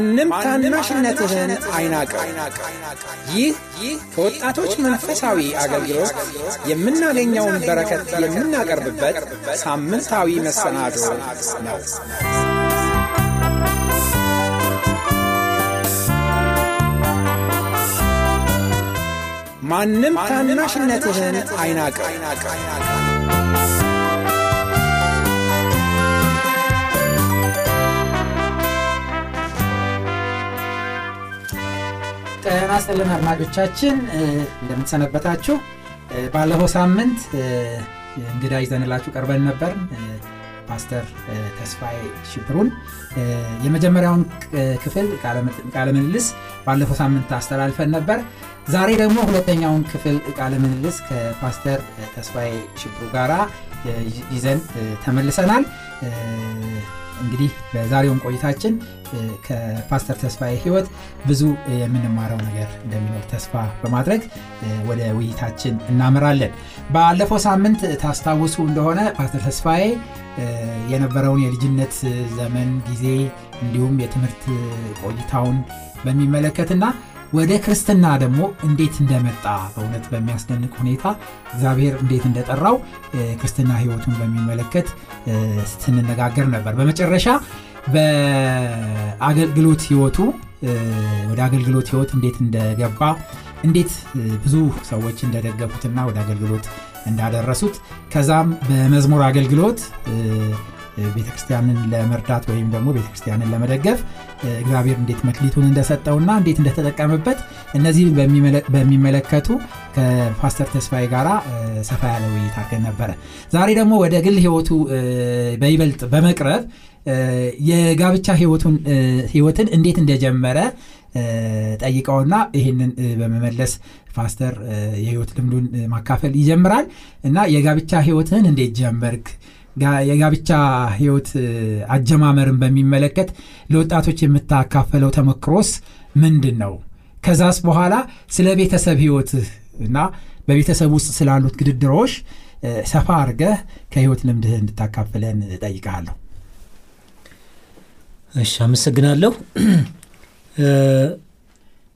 ማንም ታናሽነትህን አይናቀው። ይህ ከወጣቶች መንፈሳዊ አገልግሎት የምናገኘውን በረከት የምናቀርብበት ሳምንታዊ መሰናዶ ነው። ማንም ታናሽነትህን አይናቀው። ጤና ይስጥልን አድማጮቻችን እንደምትሰነበታችሁ። ባለፈው ሳምንት እንግዳ ይዘንላችሁ ቀርበን ነበር። ፓስተር ተስፋዬ ሽብሩን የመጀመሪያውን ክፍል ቃለ ምልልስ ባለፈው ሳምንት አስተላልፈን ነበር። ዛሬ ደግሞ ሁለተኛውን ክፍል ቃለ ምልልስ ከፓስተር ተስፋዬ ሽብሩ ጋራ ይዘን ተመልሰናል። እንግዲህ በዛሬውን ቆይታችን ከፓስተር ተስፋዬ ህይወት ብዙ የምንማረው ነገር እንደሚኖር ተስፋ በማድረግ ወደ ውይይታችን እናመራለን። ባለፈው ሳምንት ታስታውሱ እንደሆነ ፓስተር ተስፋዬ የነበረውን የልጅነት ዘመን ጊዜ እንዲሁም የትምህርት ቆይታውን በሚመለከትና ወደ ክርስትና ደግሞ እንዴት እንደመጣ በእውነት በሚያስደንቅ ሁኔታ እግዚአብሔር እንዴት እንደጠራው ክርስትና ህይወቱን በሚመለከት ስንነጋገር ነበር። በመጨረሻ በአገልግሎት ህይወቱ ወደ አገልግሎት ህይወት እንዴት እንደገባ እንዴት ብዙ ሰዎች እንደደገፉትና ወደ አገልግሎት እንዳደረሱት ከዛም በመዝሙር አገልግሎት ቤተክርስቲያንን ለመርዳት ወይም ደግሞ ቤተክርስቲያንን ለመደገፍ እግዚአብሔር እንዴት መክሊቱን እንደሰጠውና እንዴት እንደተጠቀመበት እነዚህን በሚመለከቱ ከፓስተር ተስፋዬ ጋር ሰፋ ያለ ውይይት ነበረ። ዛሬ ደግሞ ወደ ግል ህይወቱ በይበልጥ በመቅረብ የጋብቻ ህይወትን እንዴት እንደጀመረ ጠይቀውና ይህንን በመመለስ ፓስተር የህይወት ልምዱን ማካፈል ይጀምራል እና የጋብቻ ህይወትን እንዴት ጀመርክ የጋብቻ ህይወት አጀማመርን በሚመለከት ለወጣቶች የምታካፈለው ተሞክሮስ ምንድን ነው? ከዛስ በኋላ ስለ ቤተሰብ ህይወትህ እና በቤተሰብ ውስጥ ስላሉት ግድድሮች ሰፋ አድርገህ ከህይወት ልምድህ እንድታካፍለን ጠይቀሃለሁ። እሺ፣ አመሰግናለሁ።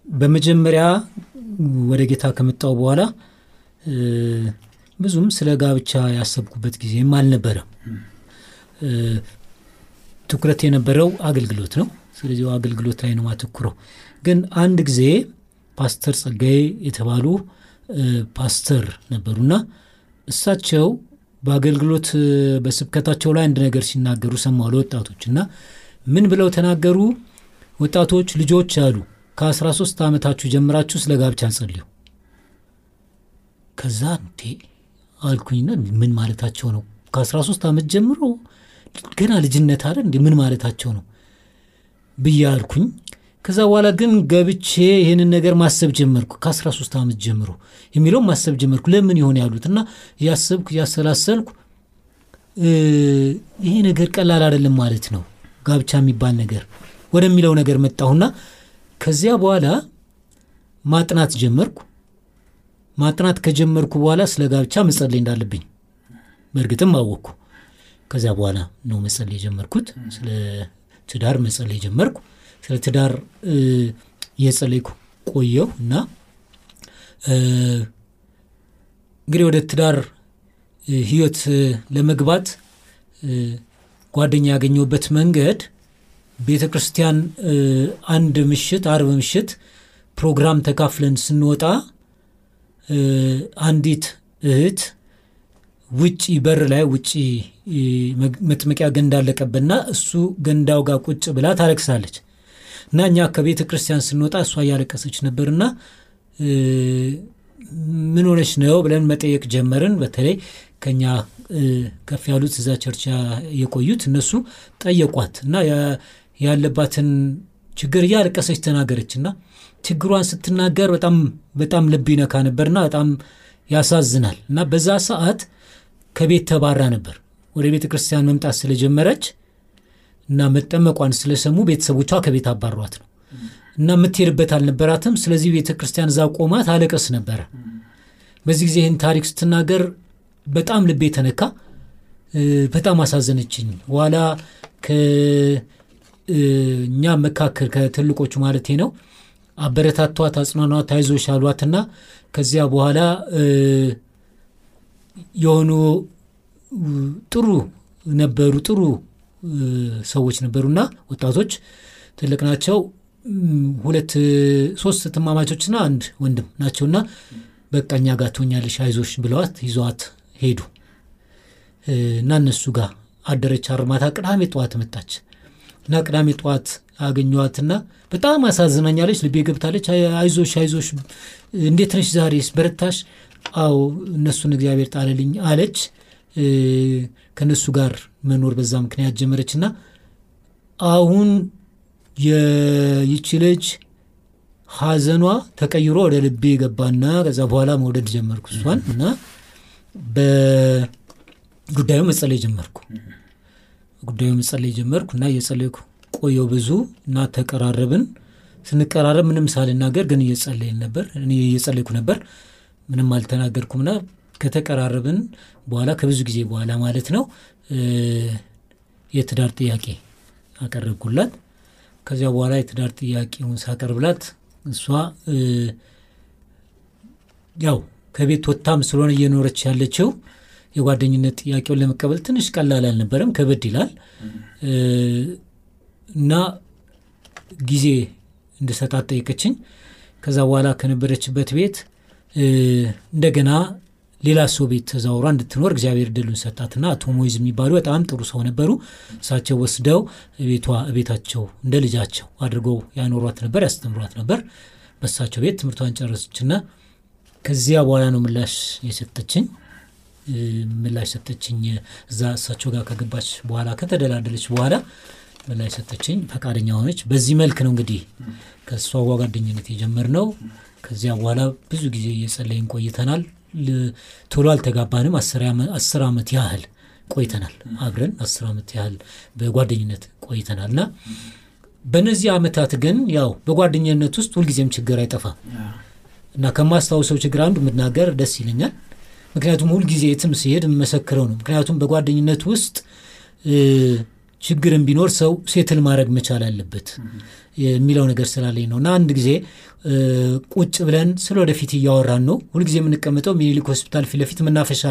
በመጀመሪያ ወደ ጌታ ከመጣው በኋላ ብዙም ስለ ጋብቻ ያሰብኩበት ጊዜም አልነበረም። ትኩረት የነበረው አገልግሎት ነው። ስለዚህ አገልግሎት ላይ ነው ማተኩረው። ግን አንድ ጊዜ ፓስተር ጸጋዬ የተባሉ ፓስተር ነበሩና እሳቸው በአገልግሎት በስብከታቸው ላይ አንድ ነገር ሲናገሩ ሰማሁ ለወጣቶች እና ምን ብለው ተናገሩ? ወጣቶች ልጆች አሉ ከ13 ዓመታችሁ ጀምራችሁ ስለ ጋብቻ ጸልዩ። ከዛ እንዴ አልኩኝና ምን ማለታቸው ነው? ከ13 ዓመት ጀምሮ ገና ልጅነት አለ እንዲ ምን ማለታቸው ነው ብዬ አልኩኝ። ከዛ በኋላ ግን ገብቼ ይህንን ነገር ማሰብ ጀመርኩ። ከ13 ዓመት ጀምሮ የሚለውም ማሰብ ጀመርኩ። ለምን ይሆን ያሉት እና እያሰብኩ እያሰላሰልኩ ይሄ ነገር ቀላል አይደለም ማለት ነው ጋብቻ የሚባል ነገር ወደሚለው ነገር መጣሁና ከዚያ በኋላ ማጥናት ጀመርኩ። ማጥናት ከጀመርኩ በኋላ ስለ ጋብቻ መጸለይ እንዳለብኝ በእርግጥም አወቅኩ። ከዚያ በኋላ ነው መጸለይ የጀመርኩት። ስለ ትዳር መጸለይ ጀመርኩ። ስለ ትዳር እየጸለይኩ ቆየሁ እና እንግዲህ ወደ ትዳር ህይወት ለመግባት ጓደኛ ያገኘሁበት መንገድ ቤተ ክርስቲያን አንድ ምሽት አርብ ምሽት ፕሮግራም ተካፍለን ስንወጣ አንዲት እህት ውጪ በር ላይ ውጪ መጥመቂያ ገንዳ አለቀበትና እሱ ገንዳው ጋር ቁጭ ብላ ታለቅሳለች እና እኛ ከቤተ ክርስቲያን ስንወጣ እሷ እያለቀሰች ነበርና ምን ሆነች ነው ብለን መጠየቅ ጀመርን። በተለይ ከኛ ከፍ ያሉት እዛ ቸርቻ የቆዩት እነሱ ጠየቋት እና ያለባትን ችግር እያለቀሰች ተናገረች እና ችግሯን ስትናገር በጣም በጣም ልብ ይነካ ነበርና በጣም ያሳዝናል። እና በዛ ሰዓት ከቤት ተባራ ነበር። ወደ ቤተ ክርስቲያን መምጣት ስለጀመረች እና መጠመቋን ስለሰሙ ቤተሰቦቿ ከቤት አባሯት ነው። እና የምትሄድበት አልነበራትም። ስለዚህ ቤተ ክርስቲያን እዛ ቆማ ታለቀስ ነበረ። በዚህ ጊዜ ይህን ታሪክ ስትናገር በጣም ልቤ ተነካ። በጣም አሳዘነችኝ። ኋላ ከእኛ መካከል ከትልቆቹ ማለቴ ነው። አበረታቷት አጽናኗት አይዞሽ አሏትና ከዚያ በኋላ የሆኑ ጥሩ ነበሩ ጥሩ ሰዎች ነበሩና ወጣቶች ትልቅ ናቸው። ሁለት ሶስት ትማማቾችና አንድ ወንድም ናቸውና በቃ እኛ ጋር ትሆኛለሽ አይዞሽ ብለዋት ይዘዋት ሄዱ። እና እነሱ ጋር አደረች አርማታ ቅዳሜ ጠዋት መጣች እና ቅዳሜ ጠዋት አገኘዋትና በጣም አሳዝናኛለች። ልቤ ገብታለች። አይዞሽ አይዞሽ እንዴት ነሽ ዛሬስ? በረታሽ? አዎ እነሱን እግዚአብሔር ጣለልኝ አለች። ከነሱ ጋር መኖር በዛ ምክንያት ጀመረች እና አሁን ይቺ ልጅ ሀዘኗ ተቀይሮ ወደ ልቤ ገባና ከዛ በኋላ መውደድ ጀመርኩ እሷን እና በጉዳዩ መጸለይ ጀመርኩ ጉዳዩ መጸለይ ጀመርኩ እና እየጸለይኩ ቆየው ብዙ እና ተቀራረብን። ስንቀራረብ ምንም ሳልናገር ግን እየጸለይን ነበር። እኔ እየጸለይኩ ነበር። ምንም አልተናገርኩምና ከተቀራረብን በኋላ ከብዙ ጊዜ በኋላ ማለት ነው የትዳር ጥያቄ አቀረብኩላት። ከዚያ በኋላ የትዳር ጥያቄውን ሳቀርብላት እሷ ያው ከቤት ወጥታም ስለሆነ እየኖረች ያለችው የጓደኝነት ጥያቄውን ለመቀበል ትንሽ ቀላል አልነበረም ከበድ ይላል። እና ጊዜ እንድሰጣት ጠየቀችኝ። ከዛ በኋላ ከነበረችበት ቤት እንደገና ሌላ ሰው ቤት ተዛውሯ እንድትኖር እግዚአብሔር ድሉን ሰጣትና አቶ ሞይዝ የሚባሉ በጣም ጥሩ ሰው ነበሩ። እሳቸው ወስደው ቤቷ ቤታቸው እንደ ልጃቸው አድርገው ያኖሯት ነበር ያስተምሯት ነበር። በሳቸው ቤት ትምህርቷን ጨረሰችና ከዚያ በኋላ ነው ምላሽ የሰጠችኝ ምላሽ ሰጠችኝ። እዛ እሳቸው ጋር ከገባች በኋላ ከተደላደለች በኋላ ምላሽ ሰጠችኝ። ፈቃደኛ ሆነች። በዚህ መልክ ነው እንግዲህ ከእሷ ጋር ጓደኝነት የጀመርነው። ከዚያ በኋላ ብዙ ጊዜ እየጸለይን ቆይተናል። ቶሎ አልተጋባንም። አስር ዓመት ያህል ቆይተናል። አብረን አስር ዓመት ያህል በጓደኝነት ቆይተናል። እና በእነዚህ ዓመታት ግን ያው በጓደኝነት ውስጥ ሁልጊዜም ችግር አይጠፋም። እና ከማስታውሰው ችግር አንዱ የምናገር ደስ ይለኛል ምክንያቱም ሁልጊዜ የትም ሲሄድ የምመሰክረው ነው። ምክንያቱም በጓደኝነት ውስጥ ችግርን ቢኖር ሰው ሴትል ማድረግ መቻል አለበት የሚለው ነገር ስላለኝ ነው። እና አንድ ጊዜ ቁጭ ብለን ስለ ወደፊት እያወራን ነው። ሁልጊዜ የምንቀምጠው ሚኒሊክ ሆስፒታል ፊት ለፊት መናፈሻ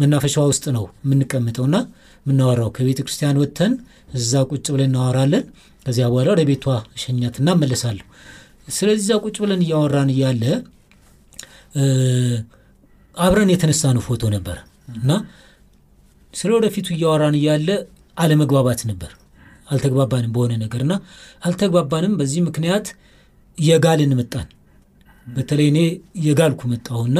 መናፈሻ ውስጥ ነው የምንቀምጠው እና የምናወራው። ከቤተ ክርስቲያን ወጥተን እዛ ቁጭ ብለን እናወራለን። ከዚያ በኋላ ወደ ቤቷ ሸኛትና እመለሳለሁ። ስለዚህ እዛ ቁጭ ብለን እያወራን እያለ አብረን የተነሳ ነው ፎቶ ነበር እና ስለ ወደፊቱ እያወራን እያለ አለመግባባት ነበር። አልተግባባንም በሆነ ነገር እና አልተግባባንም በዚህ ምክንያት የጋልን መጣን። በተለይ እኔ የጋልኩ መጣሁና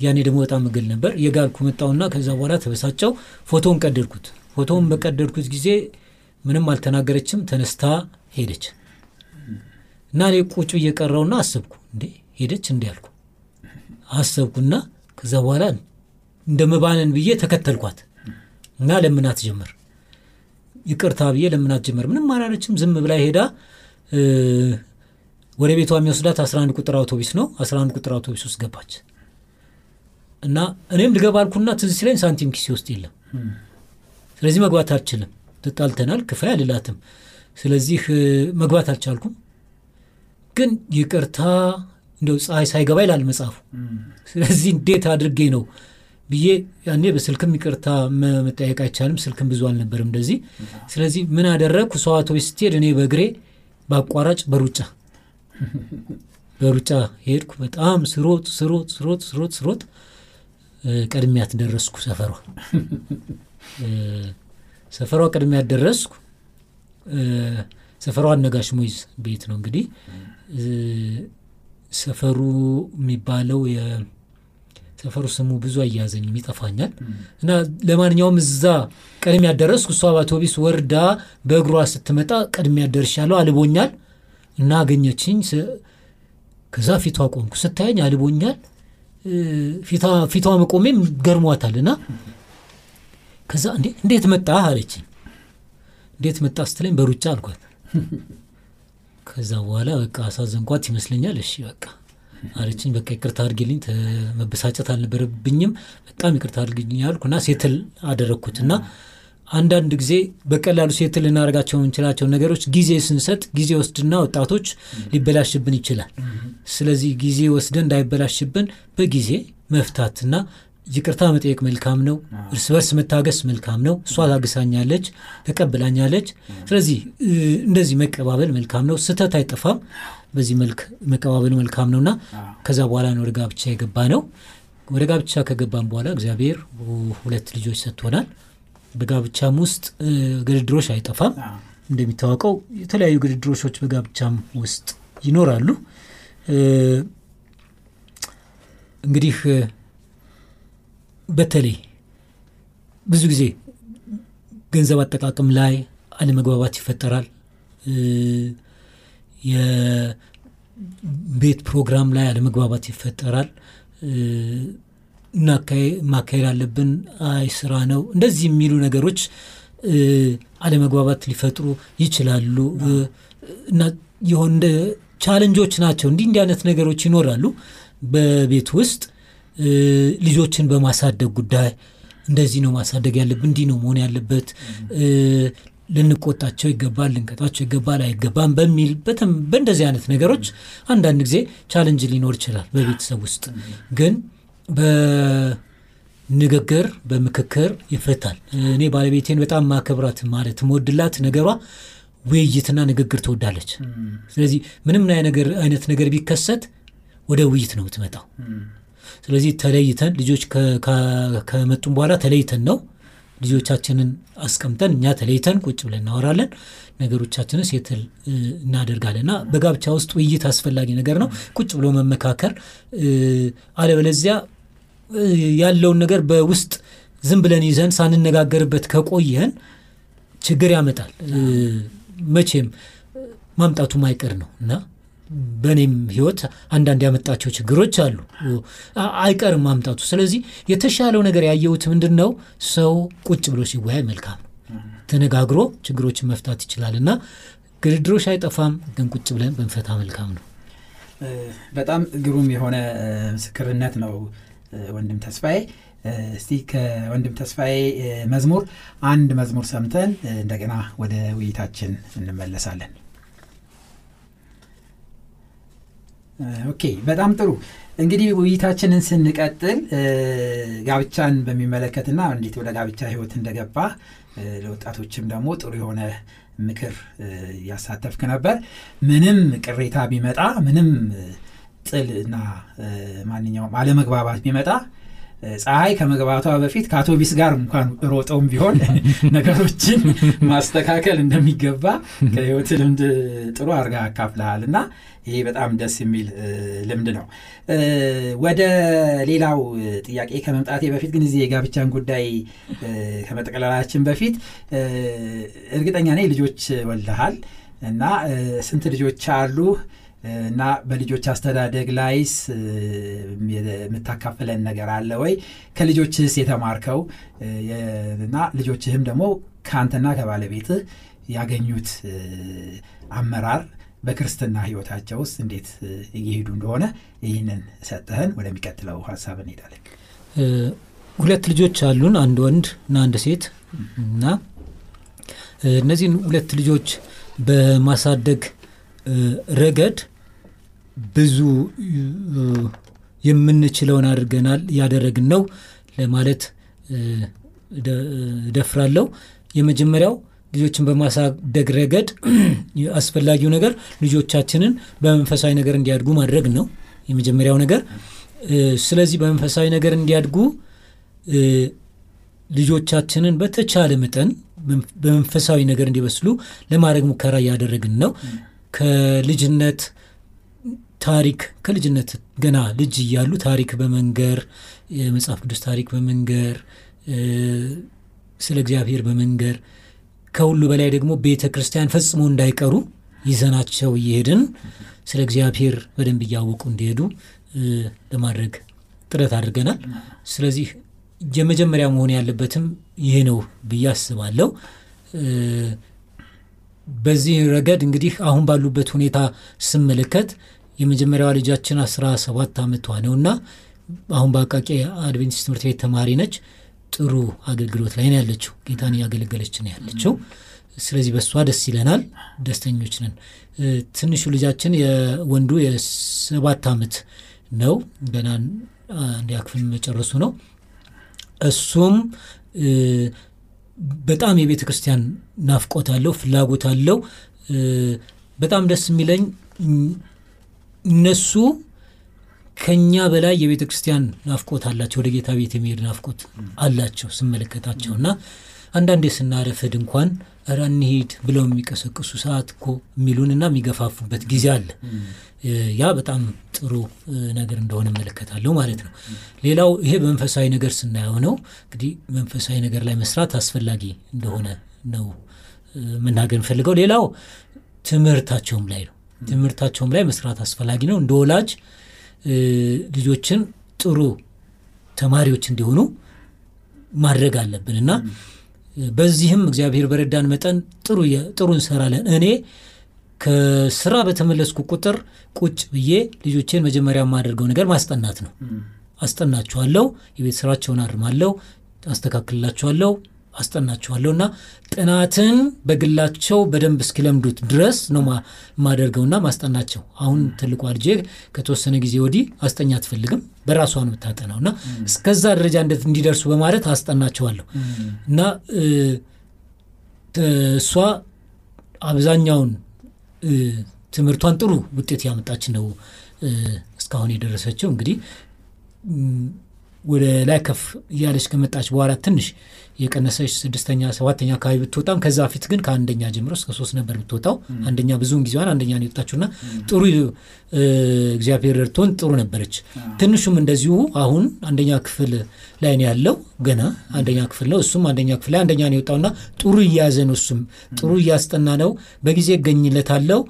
ያኔ ደግሞ በጣም እግል ነበር። የጋልኩ መጣሁና ከዛ በኋላ ተበሳጨው ፎቶውን ቀደድኩት። ፎቶውን በቀደድኩት ጊዜ ምንም አልተናገረችም ተነስታ ሄደች። እና እኔ ቁጭ እየቀረውና አሰብኩ። እንዴ ሄደች እንዲ ያልኩ አሰብኩና ከዛ በኋላ እንደ መባነን ብዬ ተከተልኳት። እና ለምናት ጀመር። ይቅርታ ብዬ ለምናት ጀመር። ምንም አላለችም። ዝም ብላ ሄዳ ወደ ቤቷ የሚወስዳት 11 ቁጥር አውቶቢስ ነው። 11 ቁጥር አውቶቢስ ውስጥ ገባች። እና እኔም ልገባ አልኩና ትዝ ሲለኝ ሳንቲም ኪሴ ውስጥ የለም። ስለዚህ መግባት አልችልም። ትጣልተናል ክፋይ አልላትም። ስለዚህ መግባት አልቻልኩም። ግን ይቅርታ እንደው ፀሐይ ሳይገባ ይላል መጽሐፉ። ስለዚህ እንዴት አድርጌ ነው ብዬ ያኔ በስልክም ይቅርታ መጠየቅ አይቻልም። ስልክም ብዙ አልነበርም እንደዚህ። ስለዚህ ምን አደረግኩ? ሰው ስትሄድ እኔ በእግሬ በአቋራጭ በሩጫ በሩጫ ሄድኩ። በጣም ስሮጥ ስሮጥ ስሮጥ ስሮጥ ስሮጥ ቀድሚያት ደረስኩ ሰፈሯ። ሰፈሯ ቀድሚያት ደረስኩ። ሰፈሯ አነጋሽ ሞይዝ ቤት ነው እንግዲህ ሰፈሩ የሚባለው ሰፈሩ ስሙ ብዙ አያያዘኝም ይጠፋኛል። እና ለማንኛውም እዛ ቀድሜ ያደረስኩ እሷ በአውቶቢስ ወርዳ በእግሯ ስትመጣ ቀድሜ ያደርሻለሁ። አልቦኛል እና አገኘችኝ። ከዛ ፊቷ ቆምኩ። ስታየኝ አልቦኛል። ፊቷ- መቆሜም ገርሟታል። እና ከዛ "እንዴ- እንዴት መጣ አለችኝ። እንዴት መጣ ስትለኝ በሩጫ አልኳት። ከዛ በኋላ በቃ አሳዘንኳት ይመስለኛል። እሺ በቃ አለችኝ። በቃ ይቅርታ አድርጌልኝ ተ- መበሳጨት አልነበረብኝም። በጣም ይቅርታ አድርግልኝ አልኩ እና ሴትል አደረግኩት እና አንዳንድ ጊዜ በቀላሉ ሴትል ልናደርጋቸው የምንችላቸው ነገሮች ጊዜ ስንሰጥ ጊዜ ወስድና ወጣቶች ሊበላሽብን ይችላል። ስለዚህ ጊዜ ወስደን እንዳይበላሽብን በጊዜ መፍታትና ይቅርታ መጠየቅ መልካም ነው። እርስ በርስ መታገስ መልካም ነው። እሷ ታግሳኛለች፣ ተቀብላኛለች። ስለዚህ እንደዚህ መቀባበል መልካም ነው። ስህተት አይጠፋም። በዚህ መልክ መቀባበሉ መልካም ነውና ከዛ በኋላ ነው ወደ ጋብቻ የገባ ነው። ወደ ጋብቻ ከገባም በኋላ እግዚአብሔር ሁለት ልጆች ሰጥቶናል። በጋብቻም ውስጥ ግድድሮች አይጠፋም። እንደሚታወቀው የተለያዩ ግድድሮሾች በጋብቻም ውስጥ ይኖራሉ። እንግዲህ በተለይ ብዙ ጊዜ ገንዘብ አጠቃቀም ላይ አለመግባባት ይፈጠራል። የቤት ፕሮግራም ላይ አለመግባባት ይፈጠራል። ማካሄድ አለብን፣ አይ ስራ ነው፣ እንደዚህ የሚሉ ነገሮች አለመግባባት ሊፈጥሩ ይችላሉ እና እንደ ቻለንጆች ናቸው። እንዲህ እንዲህ አይነት ነገሮች ይኖራሉ በቤት ውስጥ ልጆችን በማሳደግ ጉዳይ እንደዚህ ነው ማሳደግ ያለብን፣ እንዲህ ነው መሆን ያለበት ልንቆጣቸው ይገባል፣ ልንቀጣቸው ይገባል፣ አይገባም በሚል በእንደዚህ አይነት ነገሮች አንዳንድ ጊዜ ቻለንጅ ሊኖር ይችላል በቤተሰብ ውስጥ ግን በንግግር በምክክር ይፈታል። እኔ ባለቤቴን በጣም ማከብራት ማለት መወድላት ነገሯ ውይይትና ንግግር ትወዳለች። ስለዚህ ምንም አይነት ነገር ቢከሰት ወደ ውይይት ነው የምትመጣው። ስለዚህ ተለይተን ልጆች ከ- ከ- ከመጡም በኋላ ተለይተን ነው ልጆቻችንን አስቀምጠን እኛ ተለይተን ቁጭ ብለን እናወራለን። ነገሮቻችንን ሴትል እናደርጋለን እና በጋብቻ ውስጥ ውይይት አስፈላጊ ነገር ነው። ቁጭ ብሎ መመካከር አለበለዚያ ያለውን ነገር በውስጥ ዝም ብለን ይዘን ሳንነጋገርበት ከቆየን ችግር ያመጣል። መቼም ማምጣቱ ማይቀር ነው እና በእኔም ህይወት አንዳንድ ያመጣቸው ችግሮች አሉ። አይቀርም ማምጣቱ። ስለዚህ የተሻለው ነገር ያየሁት ምንድን ነው? ሰው ቁጭ ብሎ ሲወያይ መልካም ነው። ተነጋግሮ ችግሮችን መፍታት ይችላል እና ግድድሮች አይጠፋም፣ ግን ቁጭ ብለን ብንፈታ መልካም ነው። በጣም ግሩም የሆነ ምስክርነት ነው ወንድም ተስፋዬ እስቲ ከወንድም ተስፋዬ መዝሙር አንድ መዝሙር ሰምተን እንደገና ወደ ውይይታችን እንመለሳለን okay በጣም ጥሩ። እንግዲህ ውይይታችንን ስንቀጥል ጋብቻን በሚመለከትና እንዴት ወደ ጋብቻ ህይወት እንደገባ ለወጣቶችም ደግሞ ጥሩ የሆነ ምክር እ፣ እያሳተፍክ ነበር። ምንም ቅሬታ ቢመጣ ምንም ጥል እና ማንኛውም አለመግባባት ቢመጣ ፀሐይ ከመግባቷ በፊት ከአውቶቢስ ጋር እንኳን ሮጠውም ቢሆን ነገሮችን ማስተካከል እንደሚገባ ከህይወት ልምድ ጥሩ አድርጋ አካፍልሃል እና ይሄ በጣም ደስ የሚል ልምድ ነው። ወደ ሌላው ጥያቄ ከመምጣቴ በፊት ግን እዚህ የጋብቻን ጉዳይ ከመጠቅለላችን በፊት እርግጠኛ ነኝ ልጆች ወልደሃል እና ስንት ልጆች አሉ እና በልጆች አስተዳደግ ላይስ የምታካፍለን ነገር አለ ወይ? ከልጆችህስ የተማርከው? እና ልጆችህም ደግሞ ከአንተና ከባለቤትህ ያገኙት አመራር በክርስትና ህይወታቸው ውስጥ እንዴት እየሄዱ እንደሆነ ይህንን ሰጠህን ወደሚቀጥለው ሀሳብ እንሄዳለን። ሁለት ልጆች አሉን፣ አንድ ወንድ እና አንድ ሴት እና እነዚህን ሁለት ልጆች በማሳደግ ረገድ ብዙ የምንችለውን አድርገናል ያደረግን ነው ለማለት እደፍራለሁ። የመጀመሪያው ልጆችን በማሳደግ ረገድ አስፈላጊው ነገር ልጆቻችንን በመንፈሳዊ ነገር እንዲያድጉ ማድረግ ነው የመጀመሪያው ነገር። ስለዚህ በመንፈሳዊ ነገር እንዲያድጉ ልጆቻችንን በተቻለ መጠን በመንፈ- በመንፈሳዊ ነገር እንዲበስሉ ለማድረግ ሙከራ እያደረግን ነው። ከልጅነት ታሪክ ከልጅነት ገና ልጅ እያሉ ታሪክ በመንገር የመጽሐፍ ቅዱስ ታሪክ በመንገር ስለ እግዚአብሔር በመንገር ከሁሉ በላይ ደግሞ ቤተ ክርስቲያን ፈጽሞ እንዳይቀሩ ይዘናቸው እየሄድን ስለ እግዚአብሔር በደንብ እያወቁ እንዲሄዱ ለማድረግ ጥረት አድርገናል። ስለዚህ የመጀመሪያ መሆን ያለበትም ይሄ ነው ብዬ አስባለሁ። በዚህ ረገድ እንግዲህ አሁን ባሉበት ሁኔታ ስመለከት የመጀመሪያዋ ልጃችን አስራ ሰባት ዓመቷ ነው እና አሁን በአቃቂ አድቬንቲስት ትምህርት ቤት ተማሪ ነች። ጥሩ አገልግሎት ላይ ነው ያለችው። ጌታን እያገለገለች ነው ያለችው። ስለዚህ በእሷ ደስ ይለናል፣ ደስተኞች ነን። ትንሹ ልጃችን የወንዱ የሰባት ዓመት ነው። ገና አንደኛ ክፍል መጨረሱ ነው። እሱም በጣም የቤተ ክርስቲያን ናፍቆት አለው፣ ፍላጎት አለው። በጣም ደስ የሚለኝ እነሱ ከኛ በላይ የቤተ ክርስቲያን ናፍቆት አላቸው። ወደ ጌታ ቤት የሚሄድ ናፍቆት አላቸው ስመለከታቸው እና አንዳንዴ ስናረፍድ እንኳን ኧረ እንሂድ ብለው የሚቀሰቅሱ ሰዓት እኮ የሚሉንና የሚገፋፉበት ጊዜ አለ። ያ በጣም ጥሩ ነገር እንደሆነ እመለከታለሁ ማለት ነው። ሌላው ይሄ በመንፈሳዊ ነገር ስናየው ነው። እንግዲህ መንፈሳዊ ነገር ላይ መስራት አስፈላጊ እንደሆነ ነው መናገር እንፈልገው። ሌላው ትምህርታቸውም ላይ ነው። ትምህርታቸውም ላይ መስራት አስፈላጊ ነው። እንደ ወላጅ ልጆችን ጥሩ ተማሪዎች እንዲሆኑ ማድረግ አለብን እና በዚህም እግዚአብሔር በረዳን መጠን ጥሩ ጥሩ እንሰራለን። እኔ ከስራ በተመለስኩ ቁጥር ቁጭ ብዬ ልጆቼን መጀመሪያ የማደርገው ነገር ማስጠናት ነው። አስጠናችኋለሁ፣ የቤት ስራቸውን አርማለሁ፣ አስተካክልላችኋለሁ፣ አስጠናችኋለሁ እና ጥናትን በግላቸው በደንብ እስኪለምዱት ድረስ ነው የማደርገውና ማስጠናቸው። አሁን ትልቋ ልጄ ከተወሰነ ጊዜ ወዲህ አስጠኛ አትፈልግም፣ በራሷ ነው የምታጠናው እና እስከዛ ደረጃ እንዲደርሱ በማለት አስጠናቸዋለሁ። እና እሷ አብዛኛውን ትምህርቷን ጥሩ ውጤት ያመጣች ነው እስካሁን የደረሰችው። እንግዲህ ወደ ላይ ከፍ እያለች ከመጣች በኋላ ትንሽ የቀነሰች ስድስተኛ ሰባተኛ አካባቢ ብትወጣም ከዛ ፊት ግን ከአንደኛ ጀምሮ እስከ ሶስት ነበር ብትወጣው። አንደኛ ብዙውን ጊዜዋን አንደኛ ነው የወጣችውና ጥሩ እግዚአብሔር ረድቶን ጥሩ ነበረች። ትንሹም እንደዚሁ አሁን አንደኛ ክፍል ላይ ነው ያለው። ገና አንደኛ ክፍል ነው። እሱም አንደኛ ክፍል ላይ አንደኛ ነው የወጣውና ጥሩ እያያዘ ነው። እሱም ጥሩ እያስጠና ነው። በጊዜ እገኝለታለሁ።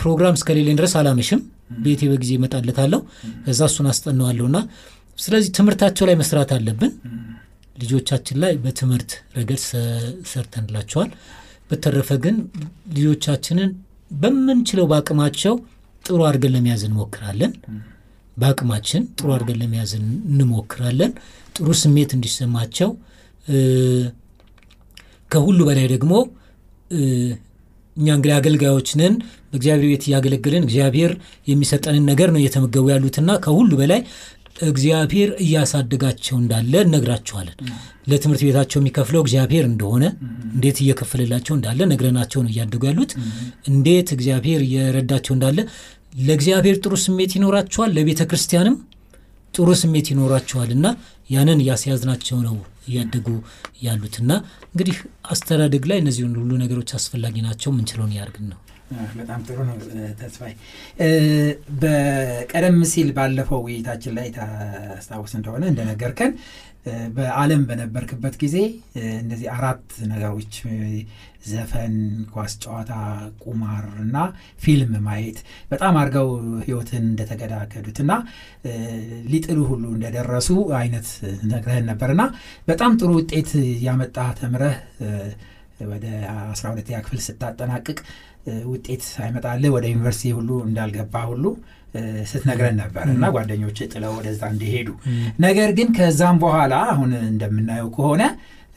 ፕሮግራም እስከሌለኝ ድረስ አላመሽም። ቤቴ በጊዜ እመጣለታለሁ። ከዛ እሱን አስጠናዋለሁና ስለዚህ ትምህርታቸው ላይ መስራት አለብን። ልጆቻችን ላይ በትምህርት ረገድ ሰርተንላቸዋል። በተረፈ ግን ልጆቻችንን በምንችለው በአቅማቸው ጥሩ አድርገን ለመያዝ እንሞክራለን። በአቅማችን ጥሩ አድርገን ለመያዝ እንሞክራለን። ጥሩ ስሜት እንዲሰማቸው ከሁሉ በላይ ደግሞ እኛ እንግዲህ አገልጋዮች ነን። በእግዚአብሔር ቤት እያገለገልን እግዚአብሔር የሚሰጠንን ነገር ነው እየተመገቡ ያሉትና ከሁሉ በላይ እግዚአብሔር እያሳደጋቸው እንዳለ እነግራቸዋለን። ለትምህርት ቤታቸው የሚከፍለው እግዚአብሔር እንደሆነ እንዴት እየከፈለላቸው እንዳለ ነግረናቸው ነው እያደጉ ያሉት። እንዴት እግዚአብሔር እየረዳቸው እንዳለ ለእግዚአብሔር ጥሩ ስሜት ይኖራቸዋል፣ ለቤተ ክርስቲያንም ጥሩ ስሜት ይኖራቸዋል እና ያንን እያስያዝናቸው ነው እያደጉ ያሉትና እንግዲህ አስተዳደግ ላይ እነዚህን ሁሉ ነገሮች አስፈላጊ ናቸው። ምንችለውን ያርግን ነው። በጣም ጥሩ ነው ተስፋዬ። በቀደም ሲል ባለፈው ውይይታችን ላይ ታስታውስ እንደሆነ እንደነገርከን በዓለም በነበርክበት ጊዜ እነዚህ አራት ነገሮች ዘፈን፣ ኳስ ጨዋታ፣ ቁማር እና ፊልም ማየት በጣም አድርገው ህይወትን እንደተገዳገዱት እና ሊጥሉ ሁሉ እንደደረሱ አይነት ነግረህን ነበር እና በጣም ጥሩ ውጤት ያመጣ ተምረህ ወደ 12ኛ ክፍል ስታጠናቅቅ ውጤት ሳይመጣልህ ወደ ዩኒቨርሲቲ ሁሉ እንዳልገባ ሁሉ ስትነግረን ነበር እና ጓደኞች ጥለው ወደዛ እንዲሄዱ። ነገር ግን ከዛም በኋላ አሁን እንደምናየው ከሆነ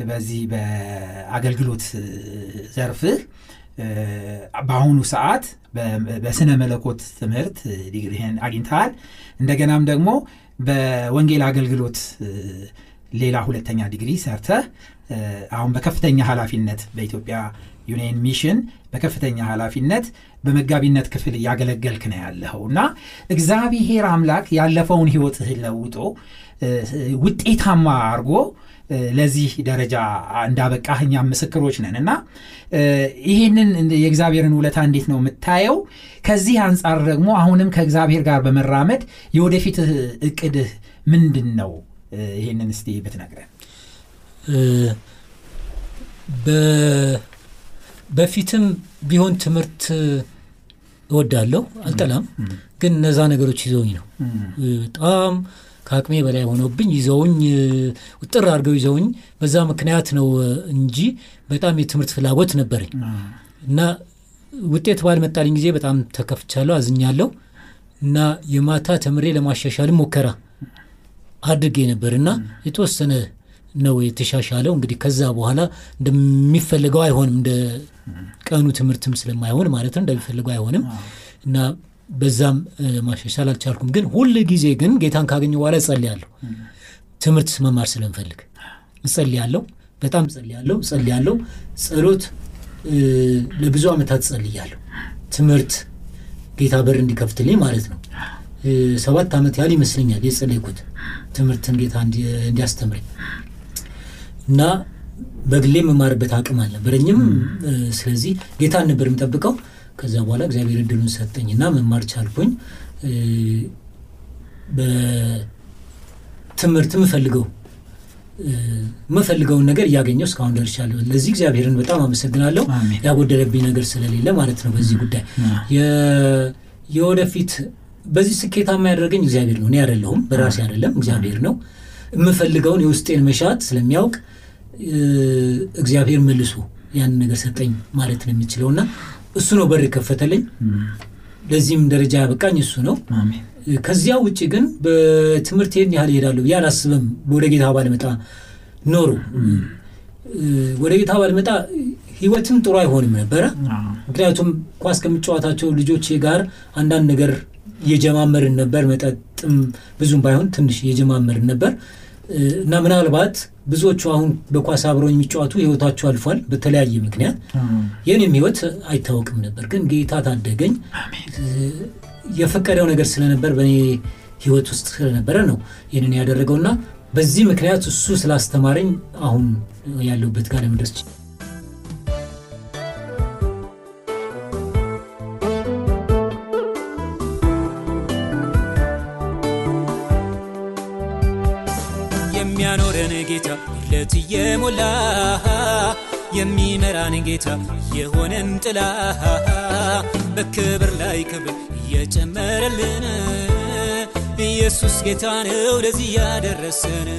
በዚህ በአገልግሎት ዘርፍህ በአሁኑ ሰዓት በስነ መለኮት ትምህርት ዲግሪህን አግኝተሃል። እንደገናም ደግሞ በወንጌል አገልግሎት ሌላ ሁለተኛ ዲግሪ ሰርተህ አሁን በከፍተኛ ኃላፊነት በኢትዮጵያ ዩኒየን ሚሽን በከፍተኛ ኃላፊነት በመጋቢነት ክፍል እያገለገልክ ነው ያለኸው እና እግዚአብሔር አምላክ ያለፈውን ህይወትህን ለውጦ ውጤታማ አድርጎ ለዚህ ደረጃ እንዳበቃህ እኛም ምስክሮች ነን እና ይህንን የእግዚአብሔርን ውለታ እንዴት ነው የምታየው? ከዚህ አንጻር ደግሞ አሁንም ከእግዚአብሔር ጋር በመራመድ የወደፊት እቅድህ ምንድን ነው? ይህንን እስቲ ብትነግረን። በፊትም ቢሆን ትምህርት እወዳለሁ፣ አልጠላም። ግን እነዛ ነገሮች ይዘውኝ ነው። በጣም ከአቅሜ በላይ ሆነብኝ ይዘውኝ ውጥር አድርገው ይዘውኝ በዛ ምክንያት ነው እንጂ በጣም የትምህርት ፍላጎት ነበረኝ። እና ውጤት ባልመጣልኝ ጊዜ በጣም ተከፍቻለሁ፣ አዝኛለሁ። እና የማታ ተምሬ ለማሻሻልም ሙከራ አድርጌ ነበር። እና የተወሰነ ነው የተሻሻለው። እንግዲህ ከዛ በኋላ እንደሚፈልገው አይሆንም፣ እንደ ቀኑ ትምህርትም ስለማይሆን ማለት ነው እንደሚፈልገው አይሆንም እና በዛም ማሻሻል አልቻልኩም። ግን ሁል ጊዜ ግን ጌታን ካገኘ በኋላ እጸልያለሁ። ትምህርት መማር ስለምፈልግ እጸልያለሁ፣ በጣም እጸልያለሁ፣ እጸልያለሁ። ጸሎት ለብዙ ዓመታት እጸልያለሁ። ትምህርት ጌታ በር እንዲከፍትልኝ ማለት ነው። ሰባት ዓመት ያህል ይመስለኛል የጸለይኩት ትምህርትን ጌታ እንዲያስተምረኝ እና በግሌ የመማርበት አቅም አልነበረኝም። ስለዚህ ጌታን ነበር የምጠብቀው። ከዛ በኋላ እግዚአብሔር እድሉን ሰጠኝና መማር ቻልኩኝ። በትምህርት የምፈልገው የምፈልገውን ነገር እያገኘው እስካሁን ደርሻለሁ። ለዚህ እግዚአብሔርን በጣም አመሰግናለሁ። ያጎደለብኝ ነገር ስለሌለ ማለት ነው። በዚህ ጉዳይ የወደፊት በዚህ ስኬታማ ያደረገኝ እግዚአብሔር ነው፣ እኔ አይደለሁም፣ በራሴ አይደለም፣ እግዚአብሔር ነው። የምፈልገውን የውስጤን መሻት ስለሚያውቅ እግዚአብሔር መልሶ ያንን ነገር ሰጠኝ ማለት ነው የሚችለው እና እሱ ነው በር የከፈተልኝ። ለዚህም ደረጃ ያበቃኝ እሱ ነው። ከዚያ ውጭ ግን በትምህርት ይህን ያህል ይሄዳለሁ ብዬ አላስብም። ወደ ጌታ ባልመጣ ኖሮ ወደ ጌታ ባልመጣ ህይወትም ጥሩ አይሆንም ነበረ። ምክንያቱም ኳስ ከምጫወታቸው ልጆቼ ጋር አንዳንድ ነገር እየጀማመርን ነበር። መጠጥም ብዙም ባይሆን ትንሽ እየጀማመርን ነበር እና ምናልባት ብዙዎቹ አሁን በኳስ አብረው የሚጫወቱ ህይወታቸው አልፏል በተለያየ ምክንያት። የኔም ህይወት አይታወቅም ነበር፣ ግን ጌታ ታደገኝ። የፈቀደው ነገር ስለነበር በእኔ ህይወት ውስጥ ስለነበረ ነው ይህንን ያደረገውና በዚህ ምክንያት እሱ ስላስተማረኝ አሁን ያለሁበት ጋር ለመድረስ ለት እየሞላ የሚመራን ጌታ የሆነን ጥላ በክብር ላይ ክብር እየጨመረልን ኢየሱስ ጌታ ነው ለዚህ ያደረሰን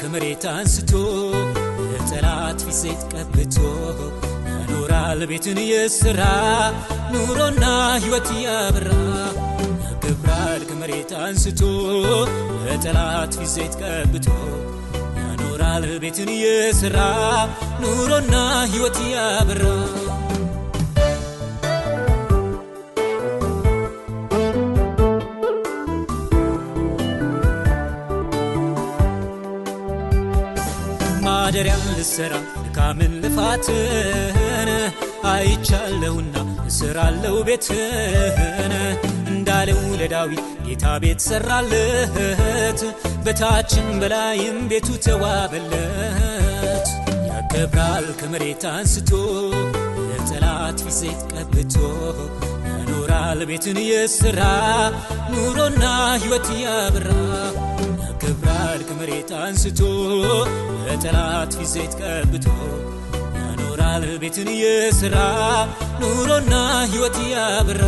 ከመሬት ቤትን የሥራ ኑሮና ሕይወት ያበራ ያከብራል ከመሬት አንስቶ ለጠላት ፊት ዘይት ቀብቶ ያኖራል። ቤትን የሥራ ኑሮና ሕይወት ያበራ ማደሪያን ልሰራ ድካምን ልፋትን አይቻለሁና እስራለው ቤትን እንዳለው ለዳዊት ጌታ ቤት ሰራለት። በታችን በላይም ቤቱ ተዋበለት። ያከብራል ከመሬት አንስቶ ለጠላት ፊት ቀብቶ ያኖራል ቤትን የሥራ ኑሮና ሕይወት ያበራ። ያከብራል ከመሬት አንስቶ ለጠላት ፊት ቀብቶ ያኖራል ቤትን የሥራ ኑሮና ሕይወት ያበራ።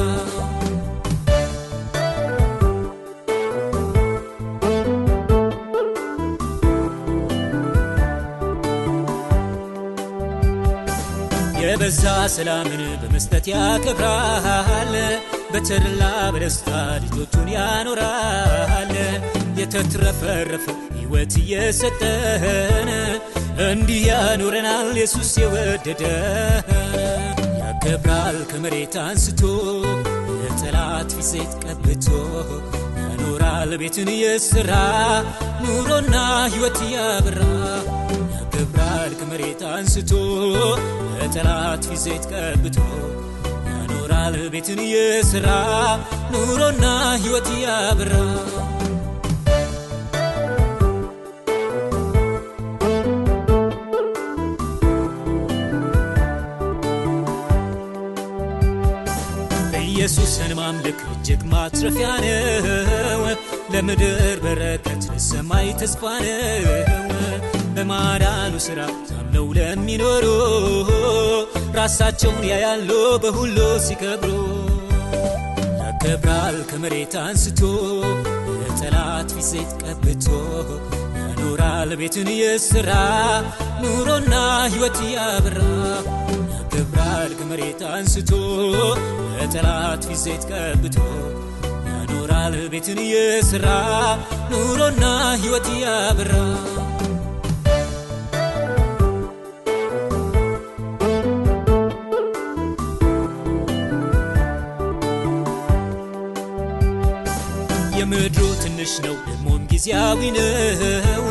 የበዛ ሰላምን በመስጠት ያከብራል በተድላ በደስታ ልጆቹን ያኖራል። የተትረፈረፈ ሕይወት እየሰጠን እንዲህ ያኖረናል ኢየሱስ የወደደ። ያከብራል ከመሬት አንስቶ የጠላት ፊት ቀብቶ ያኖራል ቤትን የሥራ ኑሮና ሕይወት ያበራ ያከብራል ከመሬት አንስቶ በጠላት ፊት ቀብቶ ያኖራል ቤትን እየሠራ ኑሮና ሕይወት ያበራ ኢየሱስን ማምለክ እጅግ ማትረፊያ ነው። ለምድር በረከት ለሰማይ ተስፋ ነው። በማዳኑ ሥራ ታምነው ለሚኖሩ ራሳቸውን ያያሉ በሁሉ ሲከብሩ ያከብራል ከመሬት አንስቶ ለጠላት ፊት ቀብቶ ያኖራል ቤትን የሥራ ኑሮና ሕይወት ያበራ ያከብራል ከመሬት አንስቶ ለጠላት ፊት ቀብቶ። ያኖራል ቤትን የሥራ ኑሮና ሕይወት ያበራ የምድሩ ትንሽ ነው ደግሞም ጊዜያዊ ነው።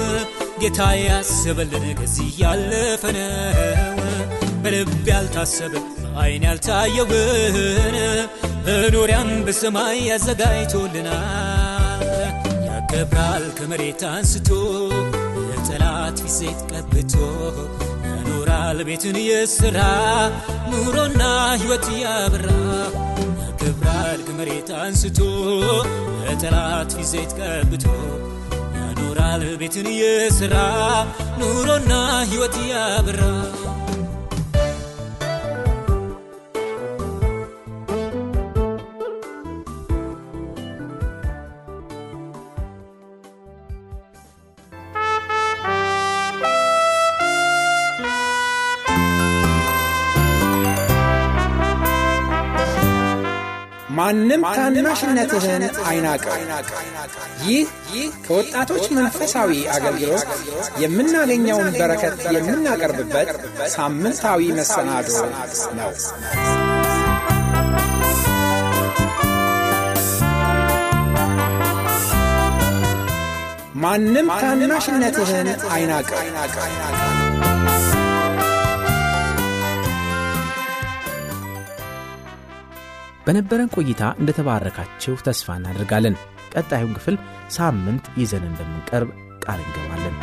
ጌታ ያሰበልን ከዚህ ያለፈ በልብ ያልታሰበ በአይን ያልታየውን መኖሪያም በሰማይ ያዘጋጅቶልናል። ያከብራል ከመሬት አንስቶ ለጠላት ፊት ቀብቶ ያኖራል ቤትን የሥራ ኑሮና ሕይወት ያበራ ያከብራል ከመሬት አንስቶ ለጠላት ፊት ቀብቶ ያኖራል ቤትን የሥራ ኑሮና ሕይወት ያበራ ማንም ታናሽነትህን አይናቀው። ይህ ከወጣቶች መንፈሳዊ አገልግሎት የምናገኘውን በረከት የምናቀርብበት ሳምንታዊ መሰናዶ ነው። ማንም ታናሽነትህን አይናቀው። በነበረን ቆይታ እንደተባረካችሁ ተስፋ እናደርጋለን። ቀጣዩን ክፍል ሳምንት ይዘን እንደምንቀርብ ቃል እንገባለን።